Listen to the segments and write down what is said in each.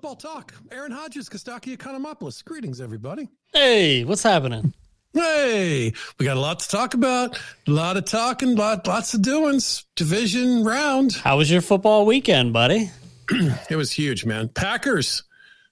Football talk. Aaron Hodges, Kostaki Economopoulos. Greetings, everybody. Hey, what's happening? Hey, we got a lot to talk about. A lot of talking, lot, lots of doings. Division round. How was your football weekend, buddy? It was huge, man. Packers.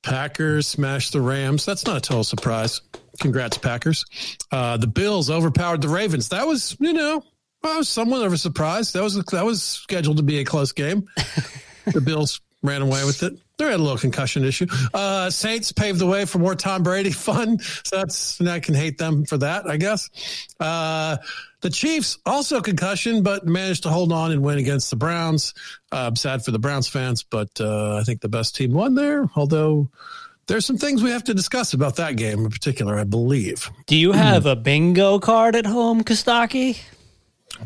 Packers smashed the Rams. That's not a total surprise. Congrats, Packers. Uh, the Bills overpowered the Ravens. That was, you know, that was somewhat of a surprise. That was that was scheduled to be a close game. the Bills ran away with it. They had a little concussion issue. Uh, Saints paved the way for more Tom Brady fun. So that's, and I can hate them for that, I guess. Uh, the Chiefs also concussion, but managed to hold on and win against the Browns. Uh, sad for the Browns fans, but uh, I think the best team won there. Although there's some things we have to discuss about that game in particular, I believe. Do you have a bingo card at home, Kostaki?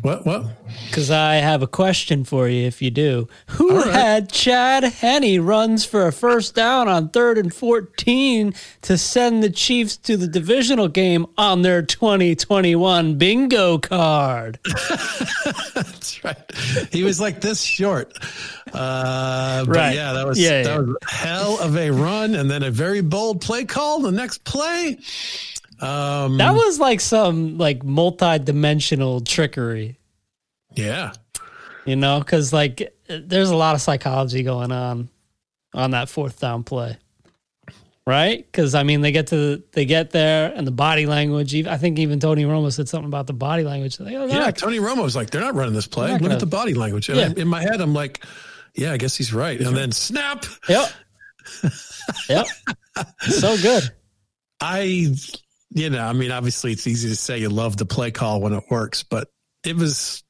What? What? Because I have a question for you if you do. Who right. had Chad Henne runs for a first down on third and 14 to send the Chiefs to the divisional game on their 2021 bingo card? That's right. He was like this short. Uh, Right. Yeah, that was Yeah, that yeah. was hell of a run, and then a very bold play call. The next play. Um, That was like some like multi-dimensional trickery. yeah. you know because like there's a lot of psychology going on on that fourth down play right because i mean they get to they get there and the body language even- i think even tony romo said something about the body language Like, oh, Yeah, not- Tony Romo was like, they're not running this play. Look gonna- at the body language. And Yeah. in my head, I'm like, yeah, I guess he's right. And then snap. yep yep so good I, you know, I mean, obviously it's easy to say you love the play call when it works, but it was,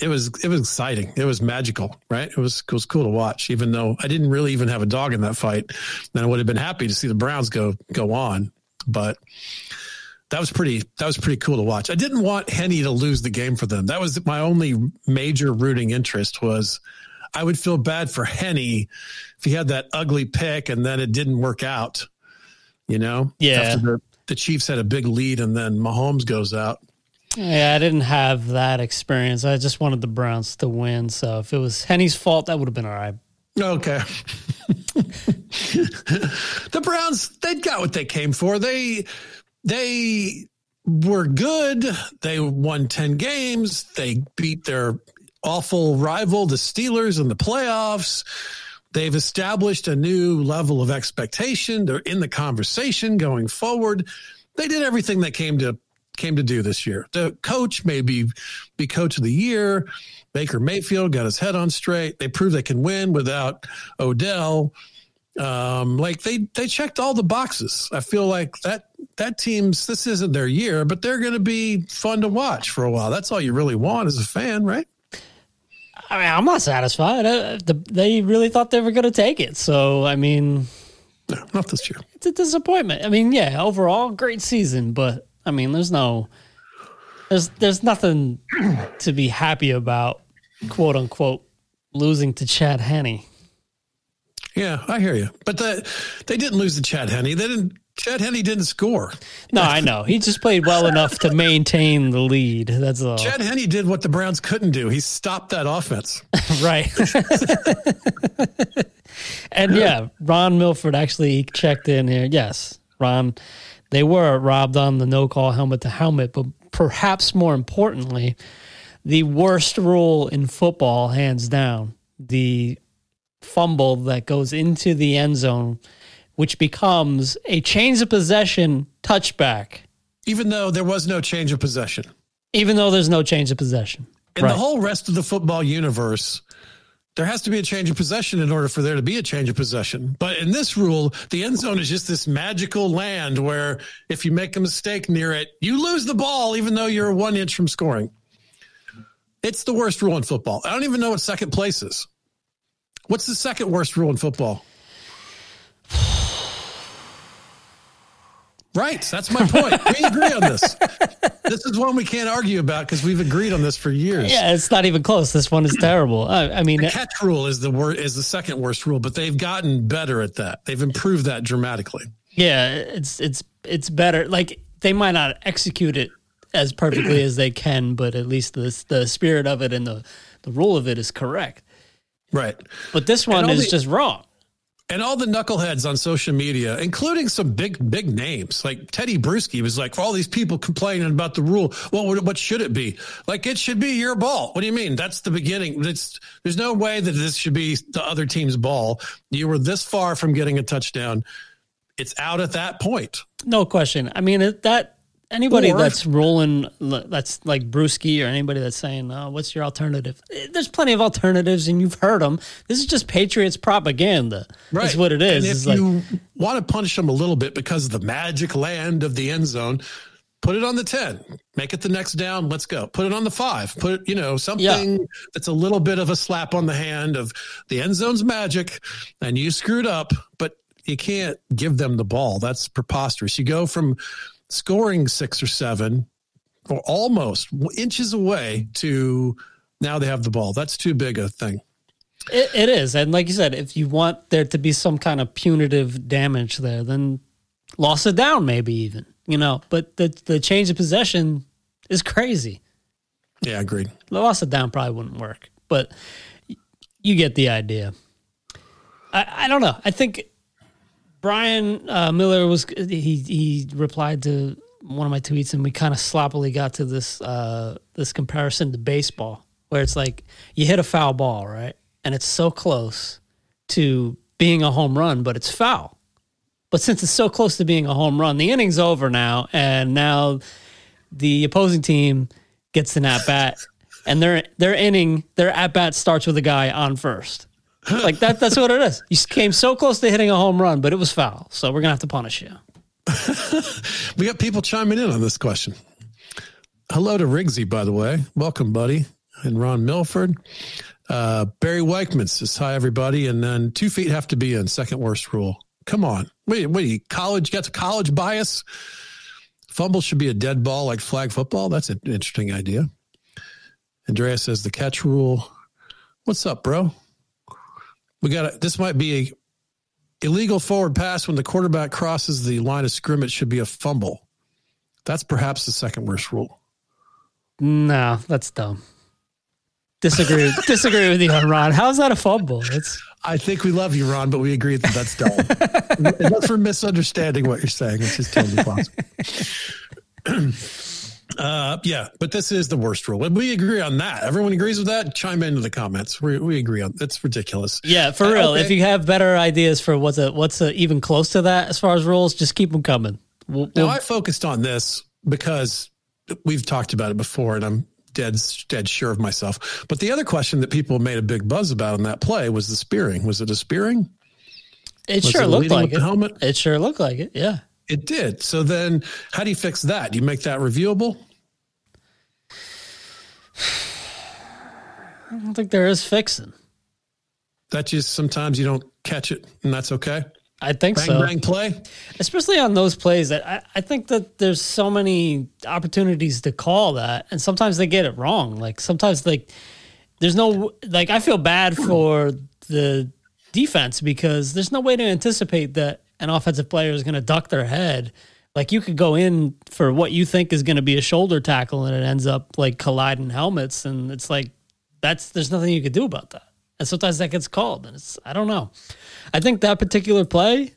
it was, it was exciting. It was magical, right? It was, it was cool to watch, even though I didn't really even have a dog in that fight. Then I would have been happy to see the Browns go, go on, but that was pretty, that was pretty cool to watch. I didn't want Henne to lose the game for them. That was my only major rooting interest was I would feel bad for Henne if he had that ugly pick and then it didn't work out. You know, Yeah. After the, the Chiefs had a big lead and then Mahomes goes out. yeah i didn't have that experience i just wanted the browns to win so if it was henne's fault that would have been all right Okay. the Browns, they got what they came for. They they were good. They won 10 games. They beat their awful rival, the Steelers, in the playoffs. They've established a new level of expectation. They're in the conversation going forward. They did everything they came to came to do this year. The coach may be, be coach of the year. Baker Mayfield got his head on straight. They proved they can win without Odell. Um, like they they checked all the boxes. I feel like that that team's this isn't their year, but they're going to be fun to watch for a while. That's all you really want as a fan, right? I mean i'm not satisfied uh, the, they really thought they were going to take it so i mean No, not this year. it's a disappointment. I mean, yeah, overall great season, but I mean, there's no, there's there's nothing to be happy about, quote unquote, losing to Chad Henne. Yeah, I hear you. But the, they didn't lose to Chad Henne. They didn't. Chad Henne didn't score. No, I know he just played well enough to maintain the lead. That's all, Chad Henne did what the Browns couldn't do. He stopped that offense. right? and yeah, Ron Milford actually checked in here. Yes, Ron, they were robbed on the no call helmet to helmet, but perhaps more importantly, the worst rule in football, hands down, the fumble that goes into the end zone, which becomes a change of possession touchback, Even though there was no change of possession. even though there's no change of possession. In Right. the whole rest of the football universe, there has to be a change of possession in order for there to be a change of possession. But in this rule, the end zone is just this magical land where if you make a mistake near it, you lose the ball, even though you're one inch from scoring. It's the worst rule in football. I don't even know what second place is. What's the second worst rule in football? Right. That's my point. we agree on this. This is one we can't argue about because we've agreed on this for years. Yeah, it's not even close. This one is terrible. I, I mean, the uh, catch rule is the wor- is the second worst rule, but they've gotten better at that. They've improved that dramatically. Yeah, it's it's it's better. Like they might not execute it as perfectly as they can, but at least the the spirit of it and the the rule of it is correct. Right. But this one is the, just wrong and all the knuckleheads on social media, including some big, big names like Tedy Bruschi was like, all these people complaining about the rule, what what should it be? Like, it should be your ball. What do you mean? That's the beginning. It's, there's no way that this should be the other team's ball. You were this far from getting a touchdown. It's out at that point. No question. I mean, that anybody or, that's rolling that's like Bruschi or anybody that's saying, oh, "What's your alternative?" Eh, there's plenty of alternatives, and you've heard them. This is just Patriots propaganda. Right. That's what it is. And if it's you like, want to punish them a little bit because of the magic land of the end zone, put it on the 10 make it the next down let's go put it on the five put it you know something yeah. that's a little bit of a slap on the hand of the end zone's magic and you screwed up but you can't give them the ball that's preposterous you go from scoring six or seven or almost inches away to now they have the ball. That's too big a thing. It, it is. And like you said, if you want there to be some kind of punitive damage there, then loss it down, maybe even, you know, but the, the change of possession is crazy. Yeah, agreed. Loss it down probably wouldn't work, but you get the idea. I, I don't know. I think Brian uh, Miller was he he replied to one of my tweets, and we kind of sloppily got to this uh, this comparison to baseball, where it's like you hit a foul ball, right, and it's so close to being a home run, but it's foul. But since it's so close to being a home run, the inning's over now, and now the opposing team gets an at bat, and their their inning, their at bat starts with a guy on first like that that's what it is. You came so close to hitting a home run, but it was foul. So we're gonna have to punish you. we got people chiming in on this question. Hello to Rigsy, by the way. Welcome, buddy. And Ron Milford. Uh, Barry Weichman says, Hi, everybody. And then two feet have to be in, second worst rule. Come on. Wait, wait, college, got college bias? Fumble should be a dead ball like flag football. That's an interesting idea. Andrea says the catch rule. What's up, bro? We got this might be a illegal forward pass when the quarterback crosses the line of scrimmage should be a fumble. That's perhaps the second worst rule. No, that's dumb. Disagree. disagree with you on Ron. How's that a fumble? It's. I think we love you, Ron, but we agree that that's dumb. Not for misunderstanding what you're saying, which is totally possible. Uh, yeah, but this is the worst rule. We agree on that. Everyone agrees with that. Chime into the comments. We, we agree on. that's ridiculous. Yeah, for real. Okay. If you have better ideas for what's a what's a, even close to that as far as rules, just keep them coming. We'll, now we'll, I focused on this because we've talked about it before, and I'm dead dead sure of myself. But the other question that people made a big buzz about in that play was the spearing. Was it a spearing? It was sure it looked like it. Helmet? It sure looked like it. Yeah. It did. So then, how do you fix that? Do you make that reviewable? I don't think there is fixing. That just sometimes you don't catch it, and that's okay. I think bang, so. Bang play, especially on those plays. That I, I think that there's so many opportunities to call that, and sometimes they get it wrong. Like sometimes, like there's no like I feel bad for the defense because there's no way to anticipate that an offensive player is going to duck their head. Like you could go in for what you think is going to be a shoulder tackle and it ends up like colliding helmets. And it's like, that's, there's nothing you could do about that. And sometimes that gets called. And it's, I don't know. I think that particular play,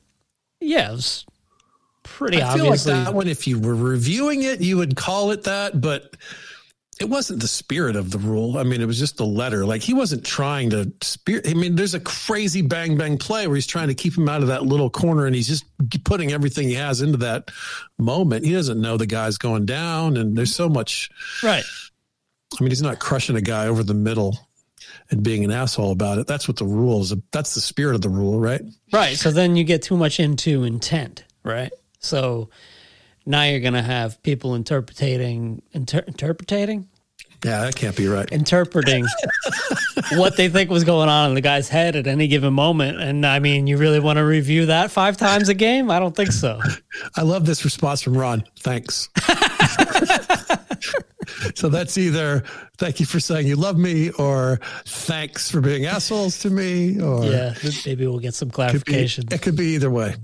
yeah, it was pretty I obviously. Feel like that one, if you were reviewing it, you would call it that. But it wasn't the spirit of the rule. I mean, it was just the letter. Like he wasn't trying to spirit. I mean, there's a crazy bang bang play where he's trying to keep him out of that little corner, and he's just putting everything he has into that moment. He doesn't know the guy's going down, and there's so much. Right. I mean, he's not crushing a guy over the middle and being an asshole about it. That's what the rule is. That's the spirit of the rule, right? Right. So then you get too much into intent, right? So now you're going to have people interpreting, inter- interpreting, Yeah, that can't be right. interpreting what they think was going on in the guy's head at any given moment. And I mean, you really want to review that five times a game? I don't think so. I love this response from Ron. Thanks. so that's either thank you for saying you love me or thanks for being assholes to me or Yeah, maybe we'll get some could be- clarification. it could be either way.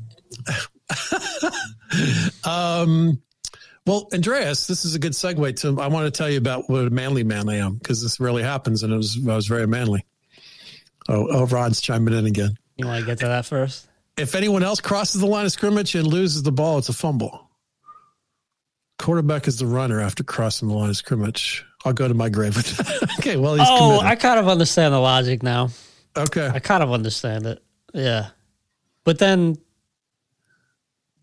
um, well, Andreas, this is a good segue to. I want to tell you about what a manly man I am because this really happens, and it was I was very manly. Oh, oh, Ron's chiming in again. You want to get to that first? If anyone else crosses the line of scrimmage and loses the ball, it's a fumble. Quarterback is the runner after crossing the line of scrimmage. I'll go to my grave with that. okay, well, he's Oh, committed. I kind of understand the logic now. okay. I kind of understand it. Yeah. But then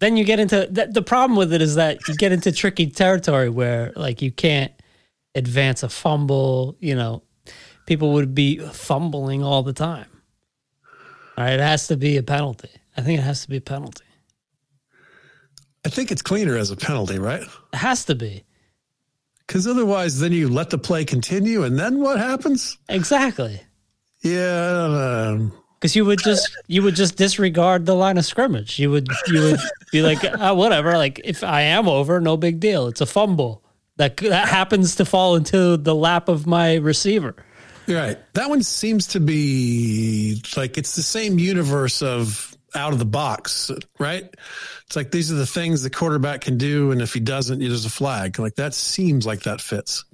then you get into the, the problem with it is that you get into tricky territory where like you can't advance a fumble, you know. People would be fumbling all the time. All right, it has to be a penalty. I think it has to be a penalty. I think it's cleaner as a penalty, right? It has to be. Because otherwise, then you let the play continue, and then what happens? Exactly. Yeah, I don't know. Because you would just you would just disregard the line of scrimmage. You would you would be like, ah, whatever. Like if I am over, no big deal. It's a fumble that that happens to fall into the lap of my receiver. Right. That one seems to be like it's the same universe of out of the box, right? It's like these are the things the quarterback can do, and if he doesn't, there's a flag. Like that seems like that fits.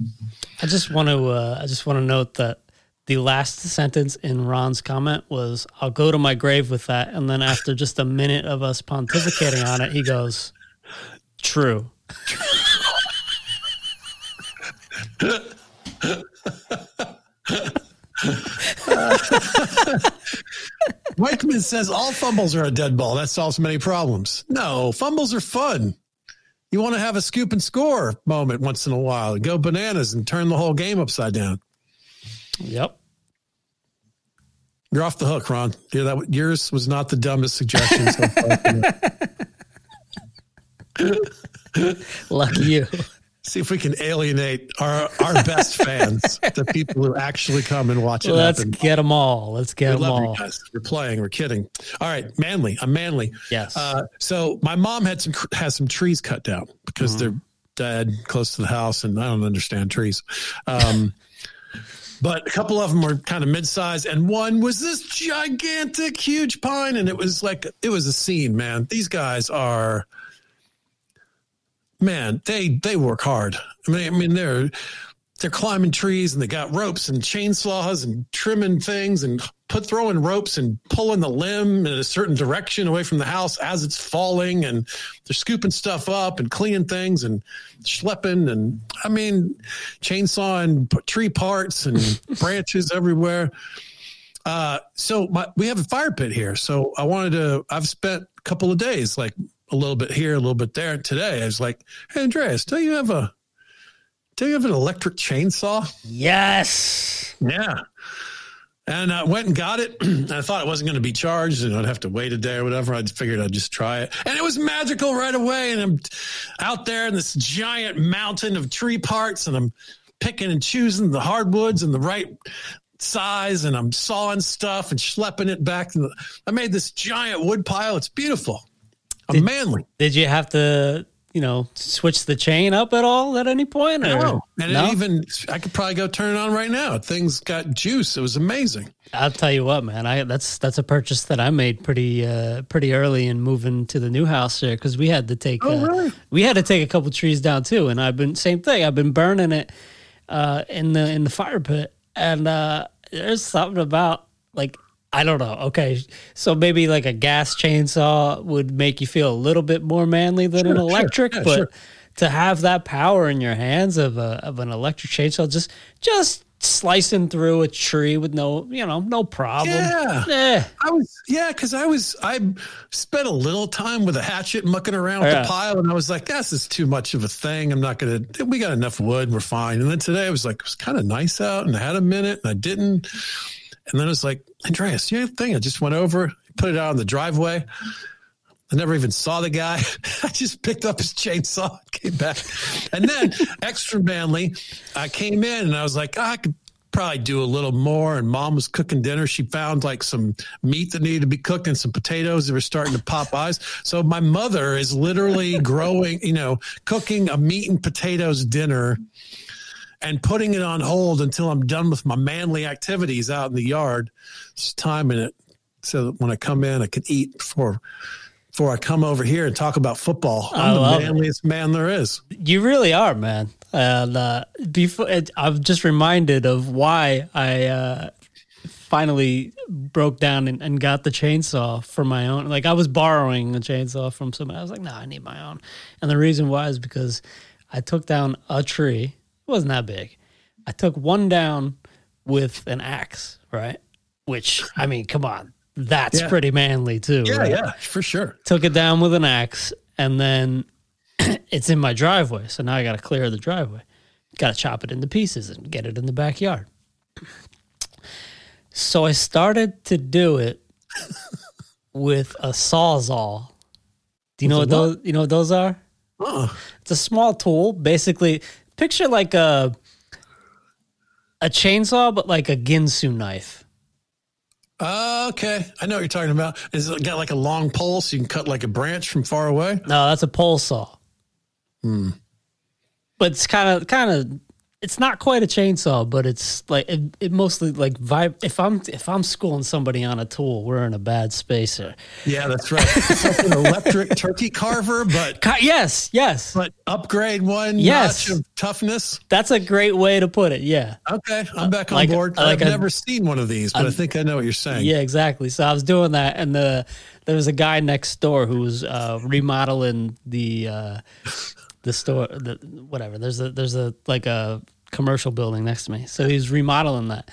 I just want to uh, I just want to note that the last sentence in Ron's comment was, "I'll go to my grave with that," and then after just a minute of us pontificating on it, he goes, "True." Weichman says all fumbles are a dead ball. That solves many problems. No, fumbles are fun. You want to have a scoop and score moment once in a while, go bananas and turn the whole game upside down. Yep. You're off the hook, Ron. Yeah, that yours was not the dumbest suggestion. So far. Lucky you. See if we can alienate our our best fans, the people who actually come and watch it. Let's happen. get them all. Let's get We them all. We're playing. We're kidding. All right, manly. I'm manly. Yes. Uh, so my mom had some has some trees cut down because they're dead close to the house, and I don't understand trees. Um, but a couple of them were kind of mid-sized, and one was this gigantic, huge pine, and it was like it was a scene. Man, these guys are. Man, they they work hard. I mean, I mean they're they're climbing trees and they got ropes and chainsaws and trimming things and put throwing ropes and pulling the limb in a certain direction away from the house as it's falling and they're scooping stuff up and cleaning things and schlepping and I mean chainsawing tree parts and branches everywhere. Uh, so my, we have a fire pit here. So I wanted to. I've spent a couple of days, like a little bit here, a little bit there. Today, I was like, "Hey, Andreas, do you have a do you have an electric chainsaw?" yes. Yeah. And I went and got it. and I thought it wasn't going to be charged and I'd have to wait a day or whatever. I figured I'd just try it. And it was magical right away. And I'm out there in this giant mountain of tree parts and I'm picking and choosing the hardwoods and the right size and I'm sawing stuff and schlepping it back. I made this giant wood pile. It's beautiful. I'm manly. Did you have to, you know, switch the chain up at all at any point? Or? No. And No? even, I could probably go turn it on right now. Things got juice. It was amazing. I'll tell you what, man. I that's that's a purchase that I made pretty uh pretty early in moving to the new house here because we had to take Oh, uh, really? we had to take a couple trees down too, and I've been same thing. I've been burning it uh in the in the fire pit, and uh there's something about like I don't know. Okay, so maybe like a gas chainsaw would make you feel a little bit more manly than an Sure, sure. electric, Yeah, but sure. to have that power in your hands of a of an electric chainsaw, just just slicing through a tree with no you know no problem. Yeah. Eh, I was yeah, because I was I spent a little time with a hatchet mucking around with Yeah. the pile, and I was like, "This is too much of a thing. I'm not gonna. We got enough wood. We're fine." And then today I was like, it was kind of nice out, and I had a minute, and I didn't. And then it was like, Andreas, you thing. I just went over, put it out on the driveway, I never even saw the guy. I just picked up his chainsaw, came back, and then extra manly, I came in and I was like, oh, I could probably do a little more. And mom was cooking dinner. She found like some meat that needed to be cooked and some potatoes that were starting to pop eyes. So my mother is literally growing, you know, cooking a meat and potatoes dinner and putting it on hold until I'm done with my manly activities out in the yard. Just timing it so that when I come in, I can eat before before I come over here and talk about football. I'm the manliest it. man there is. You really are, man. And uh, before I'm just reminded of why I uh, finally broke down and, and, got the chainsaw for my own. Like I was borrowing a chainsaw from somebody. I was like, no, I need my own. And the reason why is because I took down a tree. It wasn't that big. I took one down with an axe, right? Which I mean, come on, that's yeah. pretty manly too. Yeah, right? yeah, for sure. Took it down with an axe, and then it's in my driveway. So now I got to clear the driveway. Got to chop it into pieces and get it in the backyard. So I started to do it with a sawzall. Do you know what, what those? You know what those are? Uh-uh. It's a small tool. Basically, picture like a a chainsaw, but like a Ginsu knife. Uh, okay, I know what you're talking about. Is it got like a long pole so you can cut like a branch from far away? No, that's a pole saw. Hmm. But it's kind of kind of it's not quite a chainsaw, but it's like it, it, mostly like vibe. If I'm if I'm schooling somebody on a tool, we're in a bad space here. Yeah, that's right. It's like an electric turkey carver, but yes, yes, but upgrade one yes. notch of toughness. That's a great way to put it. Yeah. Okay, I'm back on like, board. Like I've a, never seen one of these, but a, I think I know what you're saying. Yeah, exactly. So I was doing that, and the there was a guy next door who was uh, remodeling the. Uh, the store the whatever there's a there's a like a commercial building next to me. So he's remodeling that.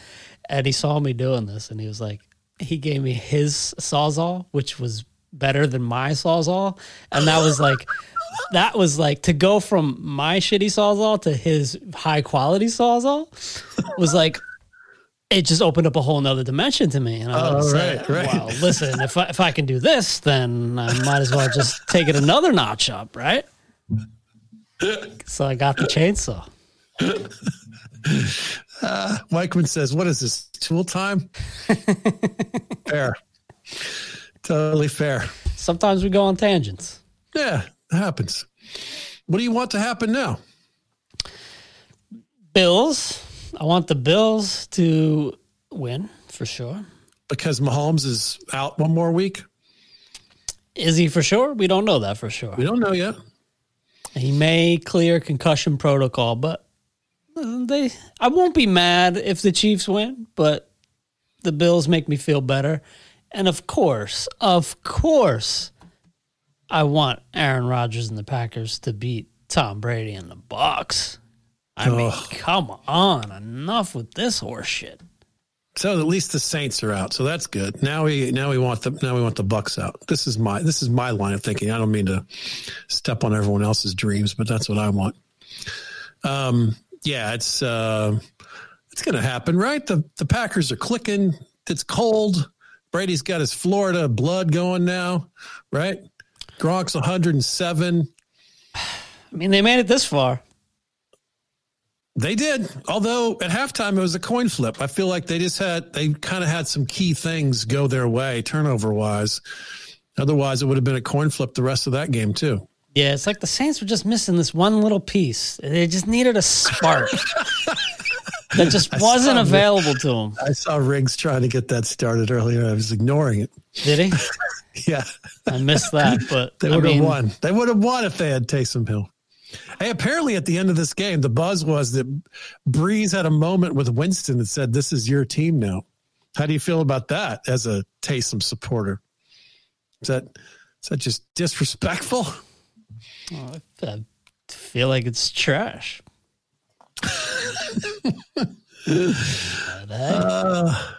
And he saw me doing this and he was like, he gave me his sawzall, which was better than my sawzall. And that was like, that was like to go from my shitty sawzall to his high quality sawzall was like, it just opened up a whole nother dimension to me. And I was oh, like, right, right. well, listen, if I, if I can do this, then I might as well just take it another notch up, right? So I got the chainsaw uh, Mikeman says, "What is this tool time?" fair, totally fair. Sometimes we go on tangents. Yeah, it happens. What do you want to happen now? Bills. I want the Bills to win for sure. Because Mahomes is out one more week. Is he for sure? We don't know that for sure. We don't know yet. He may clear concussion protocol, but they I won't be mad if the Chiefs win, but the Bills make me feel better. And of course, of course, I want Aaron Rodgers and the Packers to beat Tom Brady and the Bucs. I mean, come on, enough with this horseshit. So at least the Saints are out, so that's good. Now we now we want the now we want the Bucs out. This is my this is my line of thinking. I don't mean to step on everyone else's dreams, but that's what I want. Um, yeah, it's uh, it's going to happen, right? The the Packers are clicking. It's cold. Brady's got his Florida blood going now, right? Gronk's 107. I mean, they made it this far. They did. Although at halftime it was a coin flip. I feel like they just had they kind of had some key things go their way turnover wise. Otherwise, it would have been a coin flip the rest of that game too. Yeah, it's like the Saints were just missing this one little piece. They just needed a spark that just wasn't available to them. I saw Riggs trying to get that started earlier. I was ignoring it. Did he? yeah, I missed that. But they would have won. They would have won if they had Taysom Hill. Hey, apparently at the end of this game, the buzz was that Brees had a moment with Winston and said, "This is your team now." How do you feel about that as a Taysom supporter? Is that is that just disrespectful? Oh, I feel like it's trash. uh,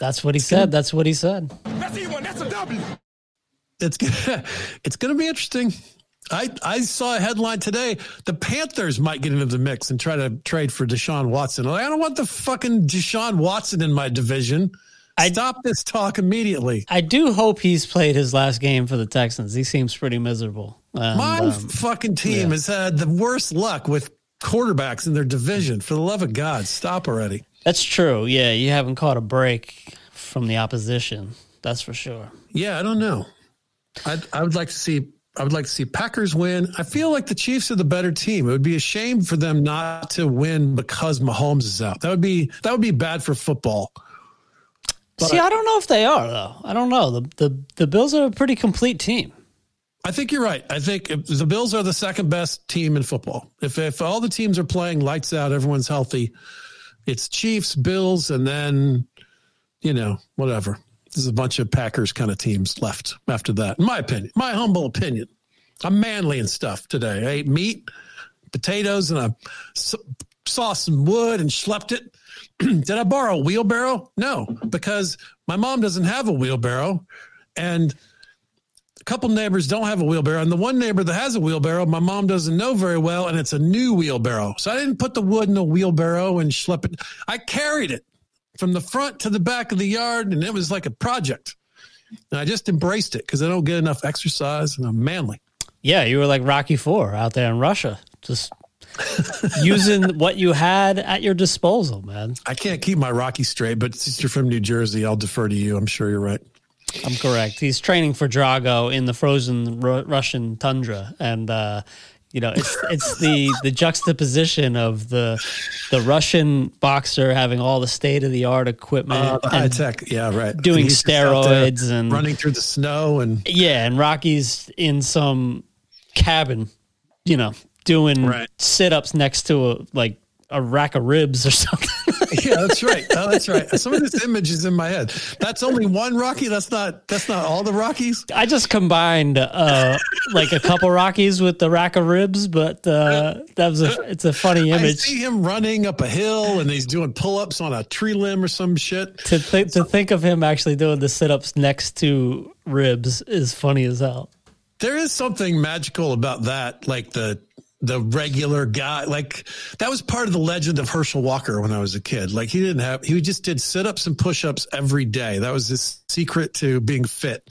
that's what he said. That's what he said. That's one. That's a W. It's it's going to be interesting. I, I saw a headline today. The Panthers might get into the mix and try to trade for Deshaun Watson. I don't want the fucking Deshaun Watson in my division. I, Stop this talk immediately. I do hope he's played his last game for the Texans. He seems pretty miserable. And, My um, fucking team yeah. has had the worst luck with quarterbacks in their division. For the love of God, stop already. That's true. Yeah, you haven't caught a break from the opposition. That's for sure. Yeah, I don't know. I I would like to see I would like to see Packers win. I feel like the Chiefs are the better team. It would be a shame for them not to win because Mahomes is out. That would be that would be bad for football. But see, I don't know if they are though. I don't know. The the the Bills are a pretty complete team. I think you're right. I think the Bills are the second best team in football. If if all the teams are playing lights out, everyone's healthy. It's Chiefs, Bills, and then you know whatever. There's a bunch of Packers kind of teams left after that. In my opinion, my humble opinion. I'm manly and stuff today. I ate meat, potatoes, and I saw some wood and schlepped it. Did I borrow a wheelbarrow? No, because my mom doesn't have a wheelbarrow, and a couple neighbors don't have a wheelbarrow, and the one neighbor that has a wheelbarrow, my mom doesn't know very well, and it's a new wheelbarrow. So I didn't put the wood in the wheelbarrow and schlep it. I carried it from the front to the back of the yard, and it was like a project. And I just embraced it because I don't get enough exercise, and I'm manly. Yeah, you were like Rocky Four out there in Russia, just using what you had at your disposal, man. I can't keep my Rocky straight, but since you're from New Jersey, I'll defer to you. I'm sure you're right. I'm correct. He's training for Drago in the frozen Russian tundra, and uh, you know, it's it's the the juxtaposition of the the Russian boxer having all the state of the art equipment, uh, high tech, yeah, right, doing steroids and running through the snow, and yeah, and Rocky's in some cabin, you know, doing right. sit ups next to a like a rack of ribs or something. yeah, that's right. Oh, that's right. Some of this image is in my head. That's only one Rocky. That's not. That's not all the Rockies. I just combined uh, like a couple Rockies with the rack of ribs, but uh, that was a. It's a funny image. I see him running up a hill and he's doing pull ups on a tree limb or some shit. To think to think of him actually doing the sit ups next to ribs is funny as hell. There is something magical about that, like the the regular guy. Like that was part of the legend of Herschel Walker when I was a kid. Like he didn't have, he just did sit ups and push ups every day. That was his secret to being fit.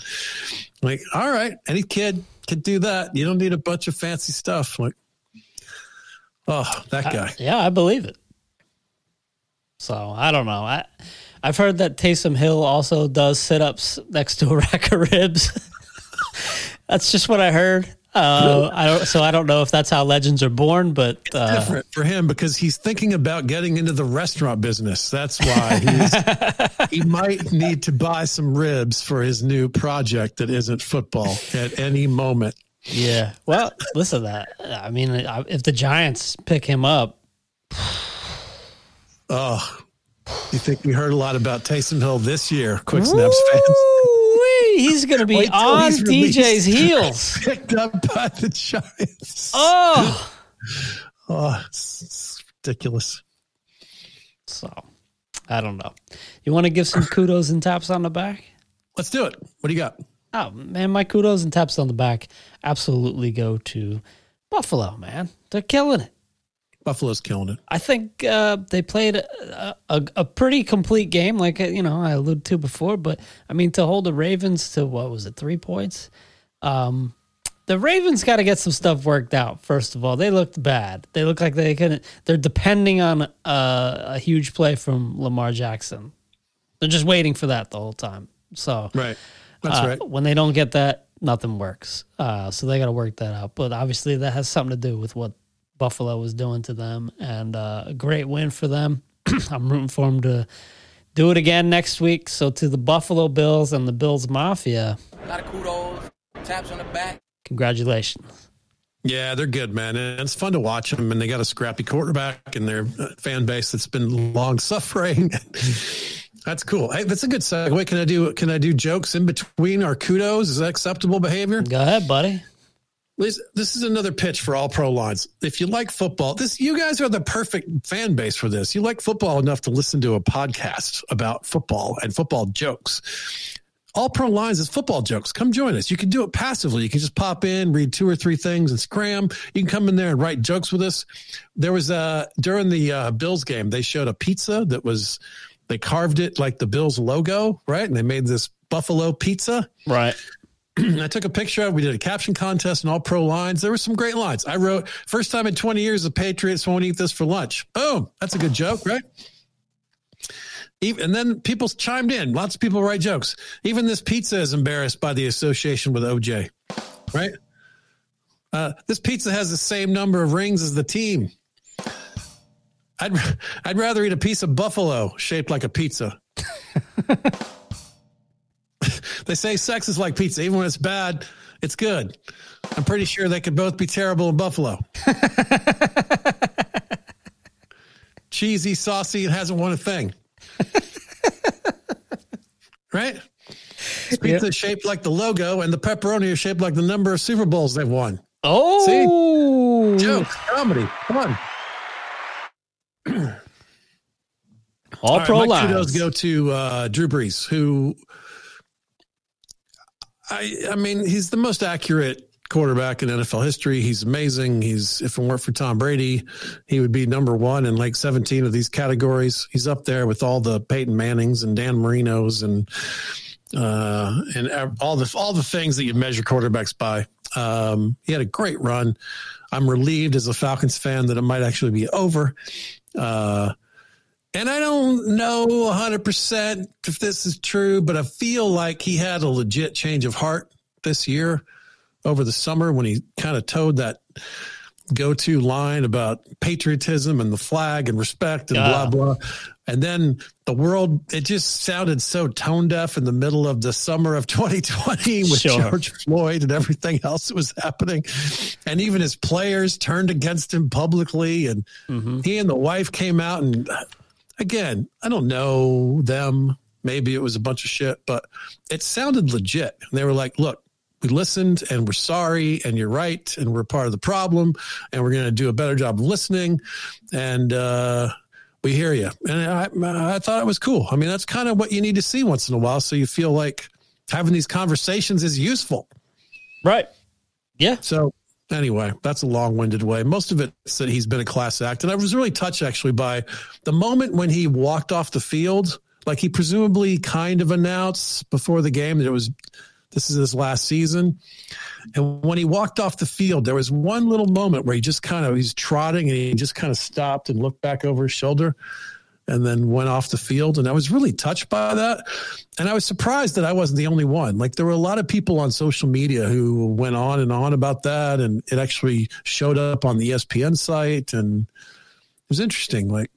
Like, all right, any kid can do that. You don't need a bunch of fancy stuff. Like, oh, that guy. I, yeah, I believe it. So I don't know. I, I've heard that Taysom Hill also does sit ups next to a rack of ribs. That's just what I heard. Uh, I don't, so I don't know if that's how legends are born, but uh, different for him because he's thinking about getting into the restaurant business. That's why he might need to buy some ribs for his new project that isn't football at any moment. Yeah. Well, listen to that. I mean, if the Giants pick him up, oh, you think we heard a lot about Taysom Hill this year? Quick snaps fans he's going to be on DJ's heels. Picked up by the Giants. Oh, oh, it's, it's ridiculous. So, I don't know. You want to give some kudos and taps on the back? Let's do it. What do you got? Oh man, my kudos and taps on the back absolutely go to Buffalo. Man, they're killing it. Buffalo's killing it. I think uh, they played a, a, a, pretty complete game, like uh, you know I alluded to before. But I mean, to hold the Ravens to what was it, three points? Um, the Ravens got to get some stuff worked out. First of all, they looked bad. They look like they couldn't. They're depending on a, a huge play from Lamar Jackson. They're just waiting for that the whole time. So right, that's uh, right. When they don't get that, nothing works. Uh, so they got to work that out. But obviously, that has something to do with what Buffalo was doing to them, and uh, a great win for them. I'm rooting for them to do it again next week. So to the Buffalo Bills and the Bills Mafia, a lot of kudos, taps on the back. Congratulations. Yeah, they're good, man. And it's fun to watch them. And they got a scrappy quarterback and their uh, fan base that's been long suffering. that's cool. Hey, that's a good segue. Can I do can I do jokes in between our kudos? Is that acceptable behavior? Go ahead, buddy. This, this is another pitch for all pro lines. If you like football, this you guys are the perfect fan base for this. You like football enough to listen to a podcast about football and football jokes. All pro lines is football jokes. Come join us. You can do it passively. You can just pop in, read two or three things, and scram. You can come in there and write jokes with us. There was a during the uh, Bills game, they showed a pizza that was they carved it like the Bills logo, right? And they made this buffalo pizza. Right. I took a picture of. We did a caption contest and all pro lines. There were some great lines. I wrote, first time in 20 years the Patriots won't eat this for lunch. Boom. That's a good joke, right? Even, and then people chimed in. Lots of people write jokes. Even this pizza is embarrassed by the association with OJ, right? Uh, this pizza has the same number of rings as the team. I'd I'd rather eat a piece of buffalo shaped like a pizza. they say sex is like pizza. Even when it's bad, it's good. I'm pretty sure they could both be terrible in buffalo. Cheesy, saucy, it hasn't won a thing. right? Pizza is shaped like the logo, and the pepperoni is shaped like the number of Super Bowls they've won. Oh, Jokes, comedy, Come fun. all, right, pro my lines. kudos go to uh, Drew Brees, who I I mean he's the most accurate quarterback in NFL history. He's amazing. He's if it weren't for Tom Brady, he would be number one in like 17 of these categories. He's up there with all the Peyton Mannings and Dan Marinos and uh, and all the all the things that you measure quarterbacks by. Um, he had a great run. I'm relieved as a Falcons fan that it might actually be over. Uh, and I don't know 100% if this is true, but I feel like he had a legit change of heart this year over the summer when he kind of towed that go to line about patriotism and the flag and respect and Yeah. blah, blah. And then the world, it just sounded so tone deaf in the middle of the summer of 2020 with Sure. George Floyd and everything else that was happening. And even his players turned against him publicly. And mm-hmm. he and the wife came out and again, I don't know them. Maybe it was a bunch of shit, but it sounded legit. And they were like, look, we listened and we're sorry and you're right and we're part of the problem and we're going to do a better job of listening and uh, we hear you. And I, I thought it was cool. I mean, that's kind of what you need to see once in a while. So you feel like having these conversations is useful. right. Yeah. So anyway, that's a long-winded way. Most of it said he's been a class act, and I was really touched actually by the moment when he walked off the field. Like he presumably kind of announced before the game that it was this is his last season. And when he walked off the field, there was one little moment where he just kind of he's trotting and he just kind of stopped and looked back over his shoulder and then went off the field. And I was really touched by that. And I was surprised that I wasn't the only one. Like there were a lot of people on social media who went on and on about that. And it actually showed up on the ESPN site. And it was interesting. Like,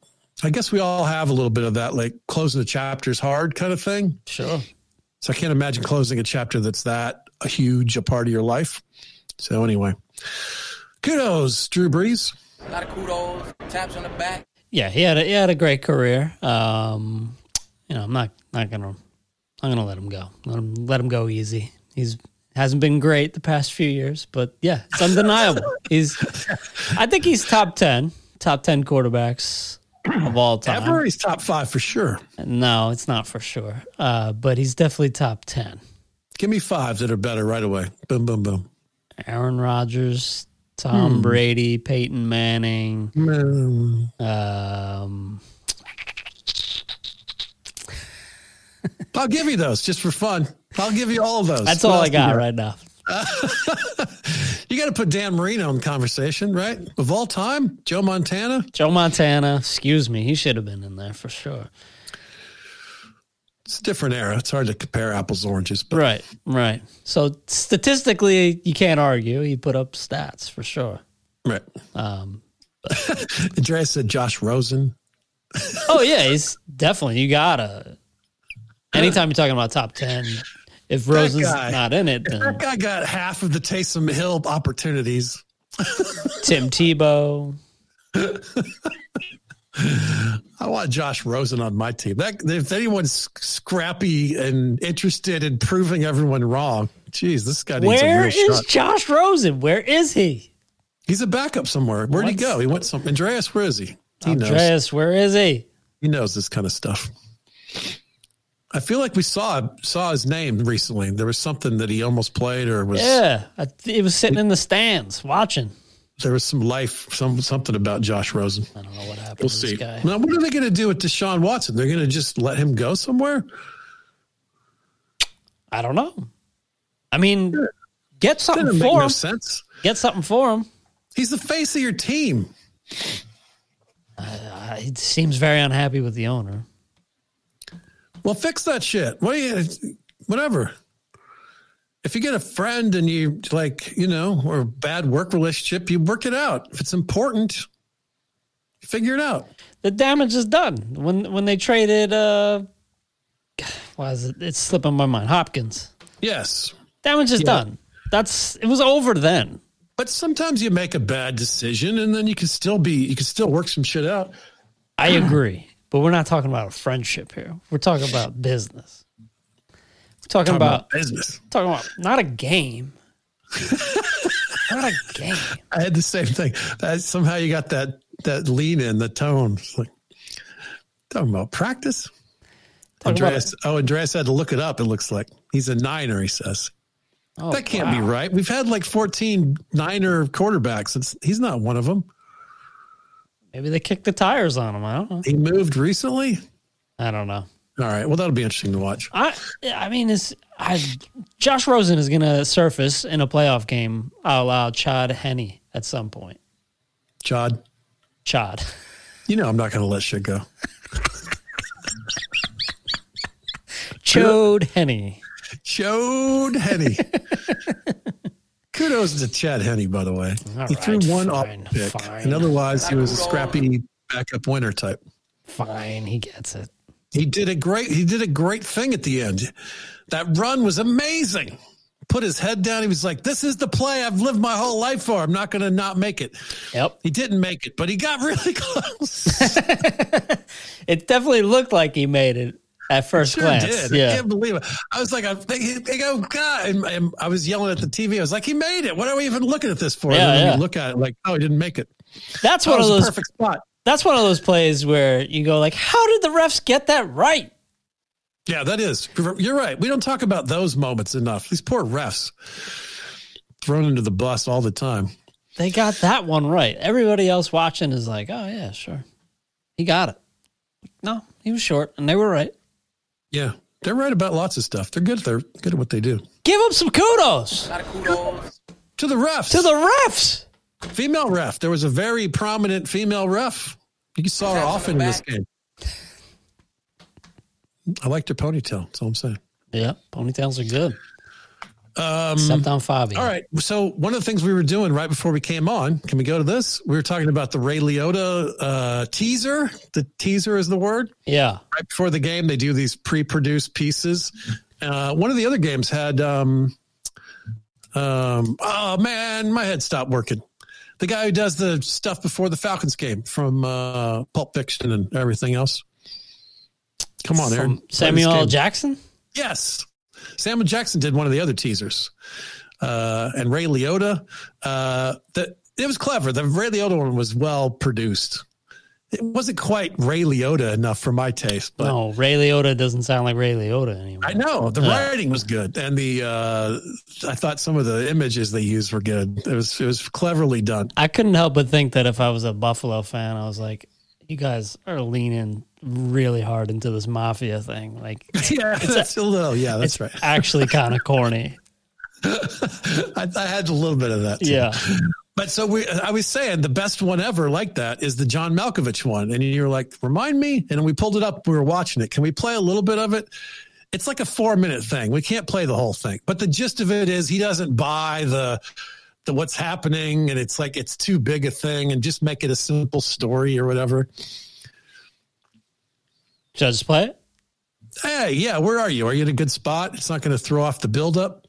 I guess we all have a little bit of that, like closing a chapter is hard kind of thing. Sure. So I can't imagine closing a chapter that's that a huge a part of your life. So anyway, kudos, Drew Brees. A lot of kudos, taps on the back. Yeah, he had a, he had a great career. Um, you know, I'm not not gonna I'm gonna let him go. Let him let him go easy. He's hasn't been great the past few years, but yeah, it's undeniable. he's I think he's top ten, top ten quarterbacks of all time. Ever, he's top five for sure. No, it's not for sure. Uh, but he's definitely top ten. Give me five that are better right away. Boom, boom, boom. Aaron Rodgers, Tom Brady, Peyton Manning. Mm, Um, I'll give you those just for fun. I'll give you all of those. that's What all I got right now. You got to put Dan Marino in the conversation, right? Of all time, Joe Montana. Joe Montana, excuse me, he should have been in there for sure. It's a different era. It's hard to compare apples and oranges, but Right, right. So statistically, you can't argue. He put up stats for sure. right. Um, Andreas said Josh Rosen. oh yeah, he's definitely you gotta. Anytime you're talking about top ten, if Rosen's guy. not in it, That then guy got half of the Taysom Hill opportunities. Tim Tebow. I want Josh Rosen on my team. That if anyone's scrappy and interested in proving everyone wrong, geez, this guy needs Where a real is shot. Josh Rosen? Where is he? He's a backup somewhere. Where'd he go? He went some. Andreas, where is he? He knows. Andreas, where is he? He knows this kind of stuff. I feel like we saw saw his name recently. There was something that he almost played or was. Yeah, I, he was sitting in the stands watching. There was some life, some something about Josh Rosen. I don't know what happened We'll to see. this guy. Now, what are they going to do with Deshaun Watson? They're going to just let him go somewhere? I don't know. I mean, get something for no him. sense. Get something for him. He's the face of your team. Uh, he seems very unhappy with the owner. Well, fix that shit. What you, whatever. If you get a friend and you like, you know, or a bad work relationship, you work it out. If it's important, figure it out. The damage is done. When when they traded, uh, why is it? It's slipping my mind. Hopkins. Yes. Damage is Yeah. done. That's it was over then. But sometimes you make a bad decision and then you can still be, you can still work some shit out. I agree, but we're not talking about a friendship here. We're talking about business. Talking, Talking about, about business. talking about not a game. not a game. I had the same thing. That somehow you got that that lean in the tone. It's like talking about practice. Talking Andreas. oh, Andreas had to look it up. It looks like he's a Niner. He says Oh, that can't be right. We've had like fourteen Niner quarterbacks. It's, he's not one of them. Maybe they kicked the tires on him. I don't know. He moved recently. I don't know. All right. Well, that'll be interesting to watch. I I mean, it's I, Josh Rosen is going to surface in a playoff game. I'll allow Chad Henne at some point. Chad, Chad. you know I'm not going to let shit go. Chode Henne. Chode Henne. Kudos to Chad Henne, by the way. All he threw right, one off pick, fine. and otherwise he was a scrappy backup winner type. Fine, he gets it. He did a great. He did a great thing at the end. That run was amazing. Put his head down. He was like, "This is the play I've lived my whole life for. I'm not going to not make it." Yep. He didn't make it, but he got really close. It definitely looked like he made it at first sure glance. did. I can't believe it. I was like, I, they go, God. And, and I was yelling at the TV. I was like, he made it. What are we even looking at this for? Yeah, and then yeah. you look at it like, oh, he didn't make it. That's That one of those perfect spot. That's one of those plays where you go like, how did the refs get that right? Yeah, that is. You're right. We don't talk about those moments enough. These poor refs thrown into the bus all the time. They got that one right. Everybody else watching is like, oh yeah, sure. He got it. No, he was short and they were right. Yeah, they're right about lots of stuff. They're good. They're good at what they do. Give them some kudos kudos. To the refs. to the refs. female ref. There was a very prominent female ref. You saw her often in this game. I liked her ponytail. That's all I'm saying. Yeah, ponytails are good. Um, Except on Fabi. all right. So one of the things we were doing right before we came on, can we go to this? We were talking about the Ray Liotta uh, teaser. The teaser is the word. Yeah. right before the game they do these pre-produced pieces uh, one of the other games had um, um, oh man my head stopped working the guy who does the stuff before the falcons game from uh, pulp fiction and everything else. Come on aaron. Samuel L. Jackson. yes. Samuel jackson did one of the other teasers. Uh, and ray liotta uh, that it was clever. The ray liotta one was well produced it wasn't quite ray liotta enough for my taste but No, Ray Liotta doesn't sound like Ray Liotta anymore. I know the Yeah. writing was good, and the uh, I thought some of the images they used were good. It was it was cleverly done. I couldn't help but think that if I was a Buffalo fan, I was like, you guys are leaning really hard into this mafia thing. Like, yeah, that's a little. Yeah, that's it's right. actually kind of corny. I, I had a little bit of that. Too. Yeah. But so we, I was saying the best one ever like that is the John Malkovich one, and you're like, remind me, and we pulled it up. We were watching it. Can we play a little bit of it? It's like a four minute thing. We can't play the whole thing, but the gist of it is he doesn't buy the the what's happening, and it's like it's too big a thing, and just make it a simple story or whatever. Should I just play it? Hey, yeah, where are you? Are you in a good spot? It's not going to throw off the buildup.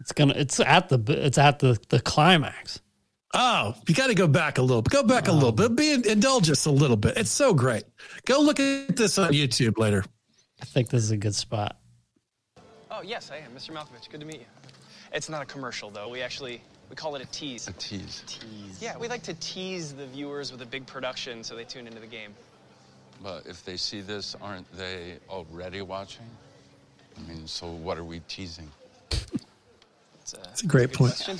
It's gonna. It's at the. It's at the the climax. Oh, you got to go back a little. Go back a little bit. Be indulge us a little bit. It's so great. Go look at this on YouTube later. I think this is a good spot. Oh, yes, I am. Mr. Malkovich, good to meet you. It's not a commercial, though. We actually, we call it a tease. A tease. tease. Yeah, we like to tease the viewers with a big production so they tune into the game. But if they see this, aren't they already watching? I mean, so what are we teasing? That's a, It's a great good point. question.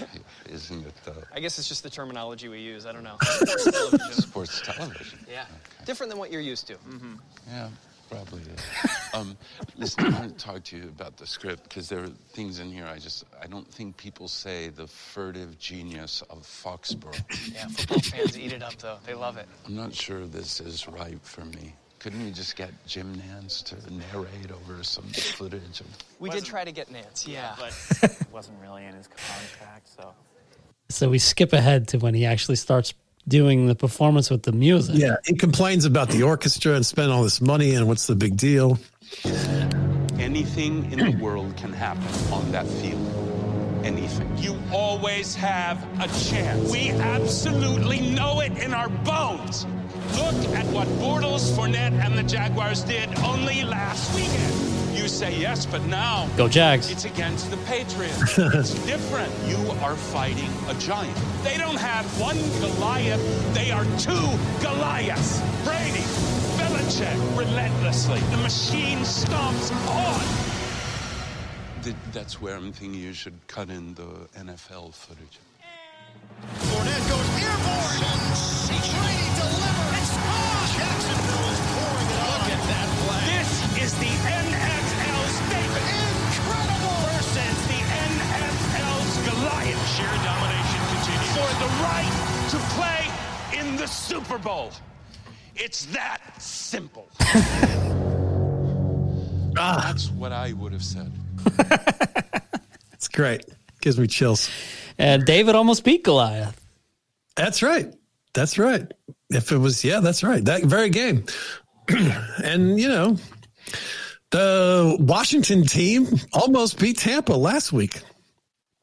Isn't it uh, I guess it's just the terminology we use. I don't know. Sports television. sports television? Yeah. Different than what you're used to. Mm-hmm. Yeah, probably. Is. um, listen, I want to talk to you about the script because there are things in here I just I don't think people say the furtive genius of Foxborough. Yeah, football fans eat it up though. They love it. I'm not sure this is right for me. Couldn't we just get Jim Nantz to narrate over some footage of We did try to get Nantz. Yeah. but it wasn't really in his contract, so. So we skip ahead to when he actually starts doing the performance with the music. Yeah, he complains about the orchestra and spend all this money and what's the big deal. anything in the world can happen on that field. Anything. You always have a chance. We absolutely know it in our bones. Look at what Bortles, Fournette, and the Jaguars did only last weekend. You say yes, but now Go Jags. it's against the Patriots. it's different. You are fighting a giant. They don't have one Goliath, they are two Goliaths. Brady, Belichick, relentlessly. The machine stomps on. That's where I'm thinking you should cut in the NFL footage. Fournette goes airborne. Brady the Super Bowl. It's that simple. Ah. That's what I would have said. It's great. Gives me chills. And David almost beat Goliath. That's right. That's right. If it was, yeah, that's right. That very game. and, you know, the Washington team almost beat Tampa last week.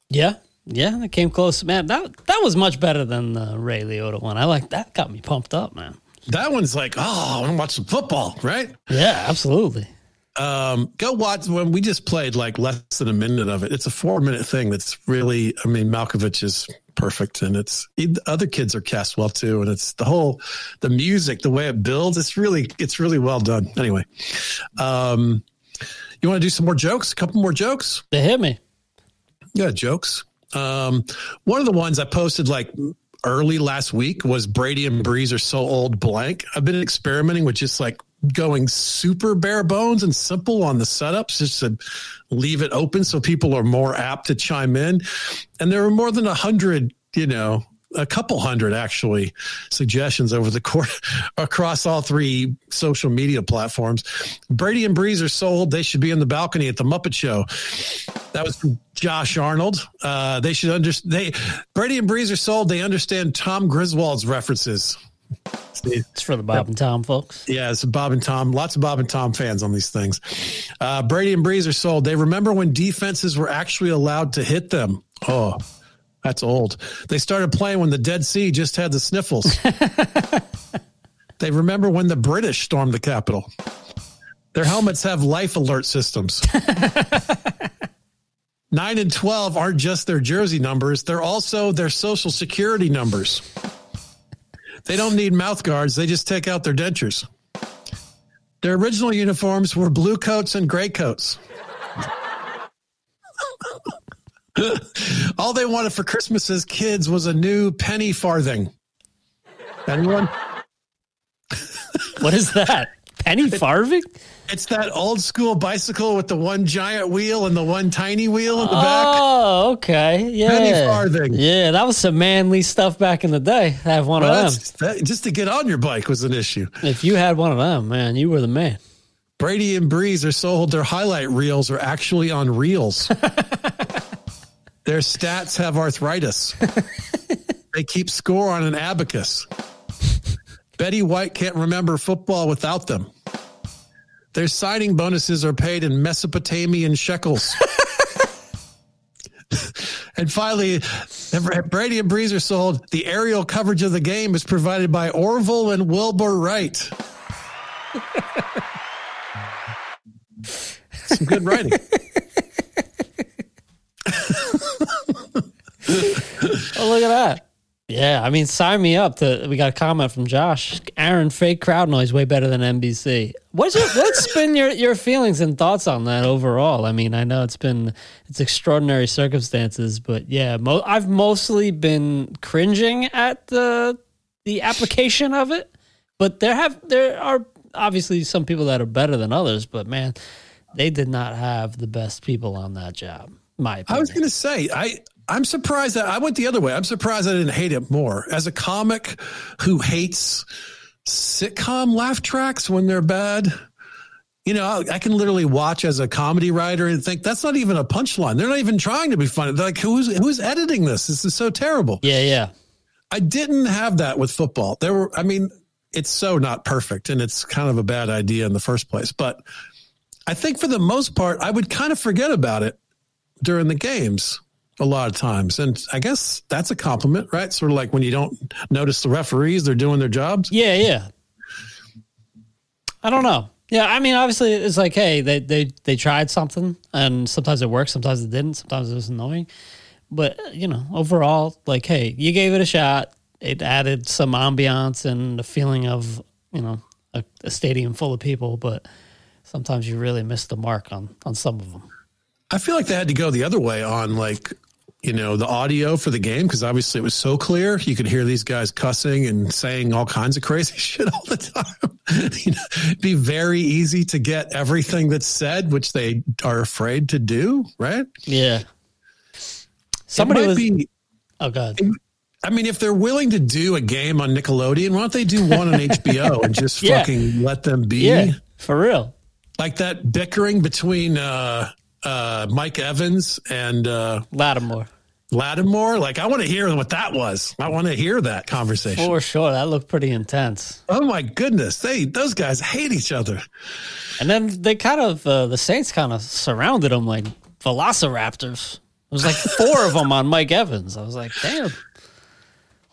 Yeah. Yeah, that came close. Man, that that was much better than the Ray Liotta one. I like that got me pumped up, man. That one's like, oh, I want to watch some football, right? Yeah, absolutely. Um, go watch when we just played like less than a minute of it. It's a four minute thing that's really, I mean, Malkovich is perfect and it's other kids are cast well too. And it's the whole, the music, the way it builds, it's really, it's really well done. Anyway, um, you want to do some more jokes? A couple more jokes? They hit me. Yeah, jokes. Um, one of the ones I posted like early last week was Brady and Brees are so old blank. I've been experimenting with just like going super bare bones and simple on the setups just to leave it open so people are more apt to chime in. And there were more than a hundred, you know, a couple hundred actually suggestions over the course across all three social media platforms. Brady and Brees are sold. They should be in the balcony at the Muppet Show. That was from Josh Arnold. Uh, they should understand. They Brady and Brees are sold. They understand Tom Griswold's references. It's for the Bob and Tom folks. yeah, it's Bob and Tom. Lots of Bob and Tom fans on these things. Uh, Brady and Brees are sold. They remember when defenses were actually allowed to hit them. Oh, that's old. They started playing when the Dead Sea just had the sniffles. they remember when the British stormed the Capitol. Their helmets have life alert systems. Nine and 12 aren't just their jersey numbers, they're also their social security numbers. They don't need mouth guards, they just take out their dentures. Their original uniforms were blue coats and gray coats. All they wanted for Christmas as kids was a new penny farthing. Anyone? What is that? Penny farthing? It's that old school bicycle with the one giant wheel and the one tiny wheel in the back. Oh, okay. Yeah. Penny farthing. Yeah, that was some manly stuff back in the day. I have one Well, of them. that- just to get on your bike was an issue. If you had one of them, man, you were the man. Brady and Brees are sold. Their highlight reels are actually on reels. Their stats have arthritis. they keep score on an abacus. Betty White can't remember football without them. Their signing bonuses are paid in Mesopotamian shekels. and finally, Brady and Brees are sold. The aerial coverage of the game is provided by Orville and Wilbur Wright. Some good writing. Oh, look at that. Yeah, I mean, sign me up. To we got a comment from Josh. Aaron, fake crowd noise way better than NBC. What's your, what's been your, your feelings and thoughts on that overall? I mean, I know it's been it's extraordinary circumstances, but yeah, mo- I've mostly been cringing at the the application of it. But there have there are obviously some people that are better than others, but man, they did not have the best people on that job. My opinion. I was going to say, I I'm surprised that I went the other way. I'm surprised I didn't hate it more. As a comic who hates sitcom laugh tracks when they're bad, you know, I, I can literally watch as a comedy writer and think that's not even a punchline. They're not even trying to be funny. They're like, who's who's editing this? This is so terrible. yeah, yeah. I didn't have that with football. There were, I mean, it's so not perfect and it's kind of a bad idea in the first place. But I think for the most part, I would kind of forget about it during the games a lot of times. And I guess that's a compliment, right? Sort of like when you don't notice the referees, they're doing their jobs. Yeah, yeah. I don't know. Yeah, I mean, obviously, it's like, hey, they they they tried something, and sometimes it worked, sometimes it didn't, sometimes it was annoying. But you know, overall, like, hey, you gave it a shot. It added some ambiance and a feeling of you know a, a stadium full of people. But sometimes you really miss the mark on on some of them. I feel like they had to go the other way on like, you know, the audio for the game because obviously it was so clear. You could hear these guys cussing and saying all kinds of crazy shit all the time. you know, it'd be very easy to get everything that's said, which they are afraid to do, right? Yeah. Somebody was. be- oh god. I mean, if they're willing to do a game on Nickelodeon, why don't they do one on HBO and just Yeah. fucking let them be? Yeah, for real. Like that bickering between uh, uh, Mike Evans and uh, Lattimore. Lattimore. Like, I want to hear what that was. I want to hear that conversation. For sure. That looked pretty intense. Oh my goodness, they those guys hate each other. And then they kind of, uh, the Saints kind of surrounded him like velociraptors. It was like four of them on Mike Evans. I was like, damn.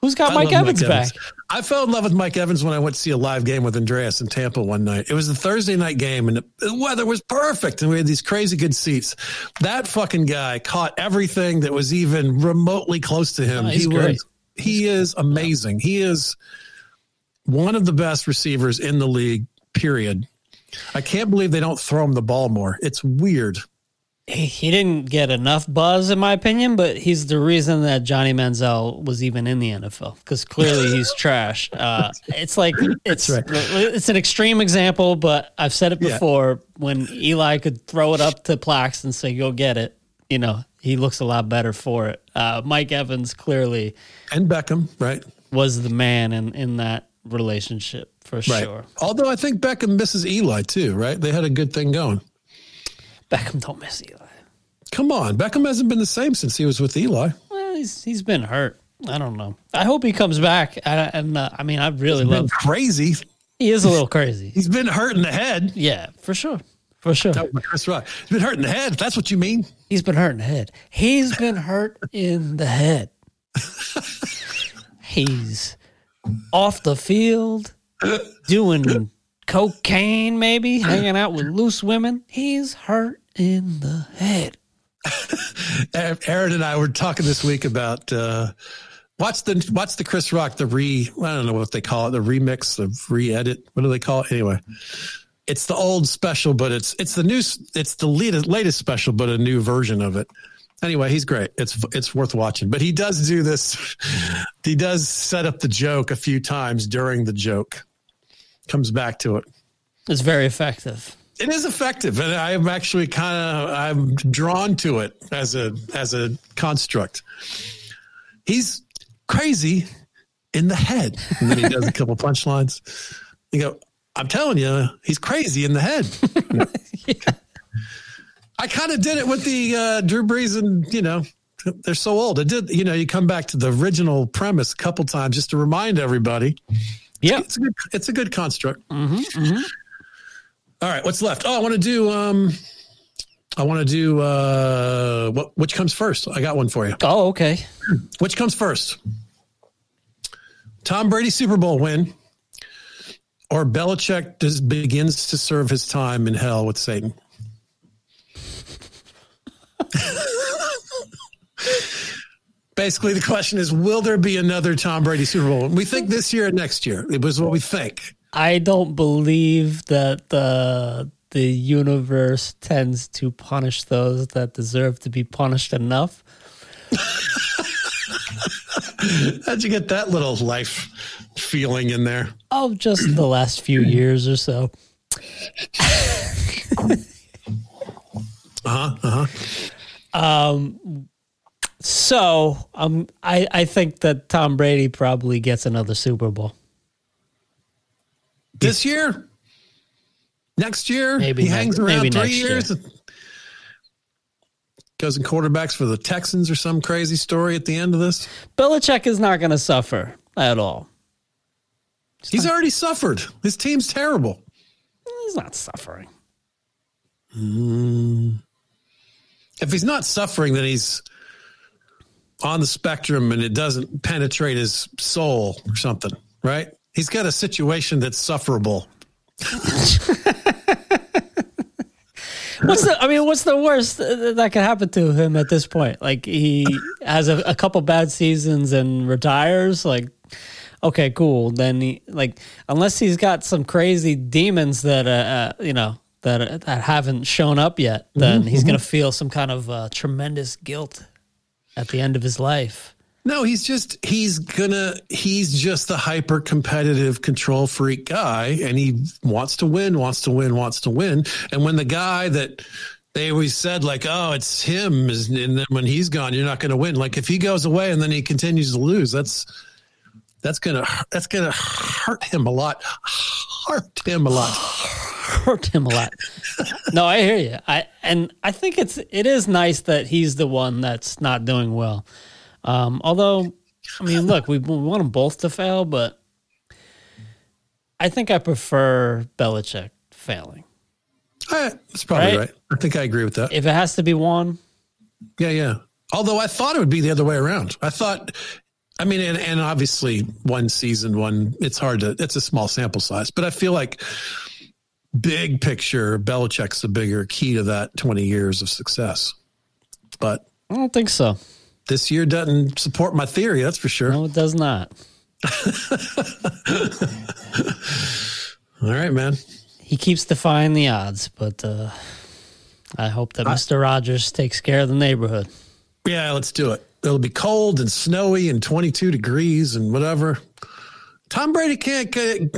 Who's got I Mike Evans back? I fell in love with Mike Evans when I went to see a live game with Andreas in Tampa one night. It was a Thursday night game and the the weather was perfect and we had these crazy good seats. That fucking guy caught everything that was even remotely close to him. Oh, he's he great. was he is amazing. He is one of the best receivers in the league, period. I can't believe they don't throw him the ball more. It's weird. He, he didn't get enough buzz, in my opinion, but he's the reason that Johnny Manziel was even in the NFL because clearly he's trash. Uh, it's like it's right. it's an extreme example, but I've said it Yeah. before. When Eli could throw it up to Plax and say, "Go get it," you know, he looks a lot better for it. Uh, Mike Evans clearly And Beckham, right? was the man in in that relationship for Right. sure. Although I think Beckham misses Eli too, right? They had a good thing going. Beckham don't miss Eli. Come on, Beckham hasn't been the same since he was with Eli. Well, he's he's been hurt. I don't know. I hope he comes back. And, and uh, I mean, I really Been love. crazy. He is a little crazy. He's been hurt in the head. Yeah, for sure. For sure. That was Chris Rock. He's been hurt in the head. If that's what you mean. He's been hurt in the head. He's been hurt in the head. He's off the field doing cocaine, maybe hanging out with loose women. He's hurt in the head. Aaron and I were talking this week about uh, watch the watch the Chris Rock the re I don't know what they call it the remix the re-edit what do they call it anyway. It's the old special, but it's it's the new it's the latest latest special, but a new version of it. Anyway, he's great. It's it's worth watching. But he does do this. He does set up the joke a few times during the joke. Comes back to it. It's very effective. It is effective, and I'm actually kind of I'm drawn to it as a as a construct. He's crazy in the head, and then he does a couple punchlines. You go, I'm telling you, he's crazy in the head. I kind of did it with the uh, Drew Brees, and you know, they're so old. It did, you know, you come back to the original premise a couple times just to remind everybody. Yeah. It's a good, it's a good construct. All right, what's left? Oh, I want to do. Um, I want to do. Uh, what? Which comes first? I got one for you. Oh, okay. Which comes first? Tom Brady Super Bowl win, or Belichick does, begins to serve his time in hell with Satan. Basically, the question is: Will there be another Tom Brady Super Bowl? We think this year or next year. It was what we think. I don't believe that the the universe tends to punish those that deserve to be punished enough. How'd you get that little life feeling in there? Oh, just the last few years or so. Uh huh. Uh huh. So um, I I think that Tom Brady probably gets another Super Bowl. This year, next year, Maybe he next- hangs around maybe three next year. years. Goes in quarterbacks for the Texans or some crazy story at the end of this. Belichick is not going to suffer at all. He's already suffered. His team's terrible. He's not suffering. If he's not suffering, then he's on the spectrum and it doesn't penetrate his soul or something, right? He's got a situation that's sufferable. What's the? I mean, what's the worst that could happen to him at this point? Like he has a, a couple bad seasons and retires. Like, okay, cool. Then he like unless he's got some crazy demons that uh, uh you know that that haven't shown up yet, then he's gonna feel some kind of uh, tremendous guilt at the end of his life. No, he's just he's gonna he's just the hyper competitive control freak guy and he wants to win, wants to win, wants to win. And when the guy that they always said like, oh, it's him, and then when he's gone, you're not gonna win. Like if he goes away and then he continues to lose, that's that's gonna that's gonna hurt him a lot. Hurt him a lot. hurt him a lot. no, I hear you. I and I think it's it is nice that he's the one that's not doing well. Um, although, I mean, look, we, we want them both to fail, but I think I prefer Belichick failing. Eh, that's probably Right? right. I think I agree with that. If it has to be one, Yeah, yeah. Although I thought it would be the other way around. I thought, I mean, and, and obviously one season, one, it's hard to, it's a small sample size, but I feel like big picture, Belichick's the bigger key to that 20 years of success. But I don't think so. this year doesn't support my theory, that's for sure. No, it does not. All right, man. He keeps defying the odds, but uh, I hope that Mr. Rogers takes care of the neighborhood. Yeah, let's do it. It'll be cold and snowy and 22 degrees and whatever. Tom Brady can't get,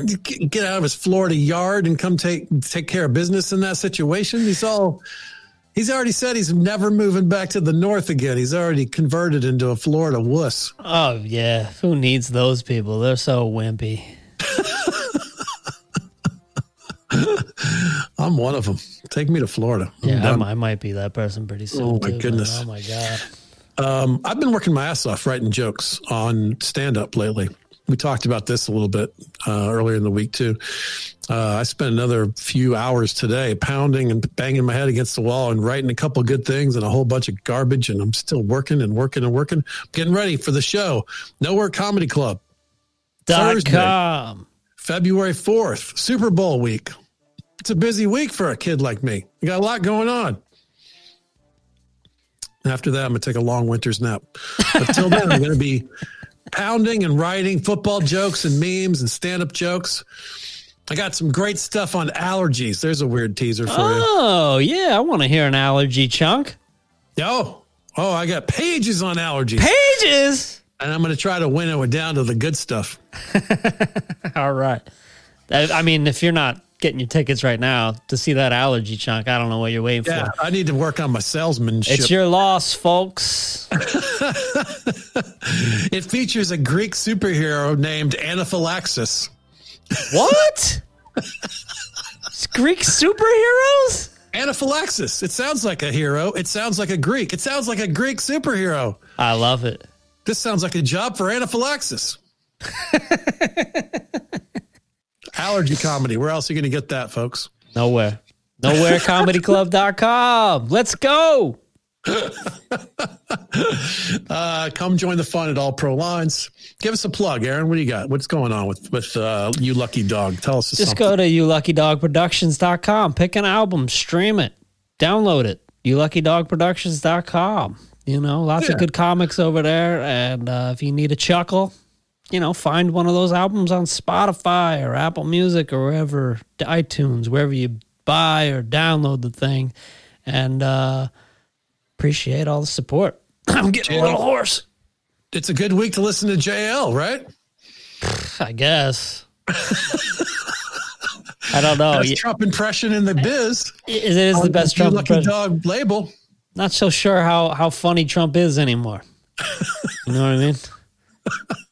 get out of his Florida yard and come take take care of business in that situation. He's all he's already said he's never moving back to the north again. He's already converted into a Florida wuss. Oh yeah, who needs those people? They're so wimpy. I'm one of them. Take me to Florida. I'm Yeah, I, I might be that person pretty soon. Oh, my too, but goodness. Oh my god. Um, I've been working my ass off writing jokes on stand up lately. We talked about this a little bit uh, earlier in the week too. Uh, I spent another few hours today pounding and banging my head against the wall and writing a couple good things and a whole bunch of garbage. And I'm still working and working and working, getting ready for the show. Nowhere Comedy Club, Dot Thursday. com. February 4th, Super Bowl week. It's a busy week for a kid like me. We got a lot going on. After that, I'm going to take a long winter's nap. Until then, I'm going to be pounding and writing football jokes and memes and stand up jokes. I got some great stuff on allergies. There's a weird teaser for you. Oh yeah, I want to hear an allergy chunk. Oh, oh, I got pages on allergies. Pages. and I'm going to try to winnow it down to the good stuff. All right. I mean, if you're not getting your tickets right now to see that allergy chunk, I don't know what you're waiting Yeah, for. I need to work on my salesmanship. It's your loss, folks. it features a Greek superhero named Anaphylaxis. what? It's Greek superheroes? Anaphylaxis. It sounds like a hero. It sounds like a Greek. It sounds like a Greek superhero. I love it. This sounds like a job for anaphylaxis. Allergy comedy. Where else are you going to get that, folks? Nowhere. Nowherecomedyclub.com. Let's go. Uh, come join the fun at All Pro Lines. Give us a plug, Aaron. What do you got? What's going on with with uh, you, lucky dog? Tell us Just something. go to youluckydogproductions.com. Pick an album, stream it, download it. youluckydogproductions.com. You know, lots Yeah. of good comics over there. And uh, if you need a chuckle, you know, find one of those albums on Spotify or Apple Music or wherever, iTunes, wherever you buy or download the thing. And uh, appreciate all the support. I'm getting a little hoarse, It's a good week to listen to JL, right? I guess. I don't know. Best Trump impression in the biz. It is the best Trump Lucky impression. Dog label. Not so sure how, how funny Trump is anymore. you know what I mean?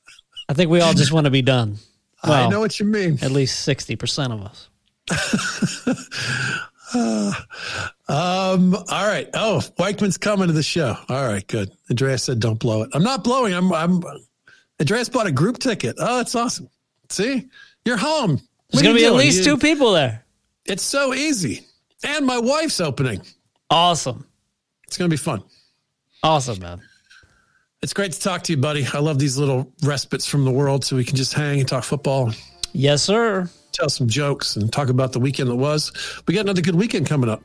I think we all just want to be done. I know what you mean. at least 60% of us. Um, all right. Oh, Weichman's coming to the show. All right, good. Andreas said, "Don't blow it." I'm not blowing. I'm. I'm. Andreas bought a group ticket. Oh, that's awesome. See, you're home. There's going to be you at least You- two people there. It's so easy, and my wife's opening. Awesome. It's going to be fun. Awesome, man. It's great to talk to you, buddy. I love these little respites from the world, so we can just hang and talk football, Yes, sir. tell some jokes, and talk about the weekend that was. We got another good weekend coming up.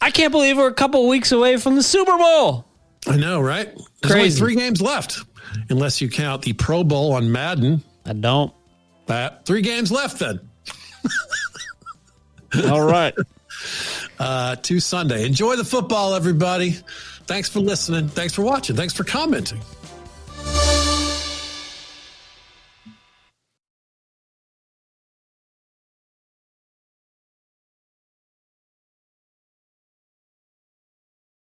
I can't believe we're a couple weeks away from the Super Bowl. I know, right? There's only Crazy. three games left, unless you count the Pro Bowl on Madden. I don't. Uh, three games left then. All right. uh, to Sunday. Enjoy the football, everybody. Thanks for listening. Thanks for watching. Thanks for commenting.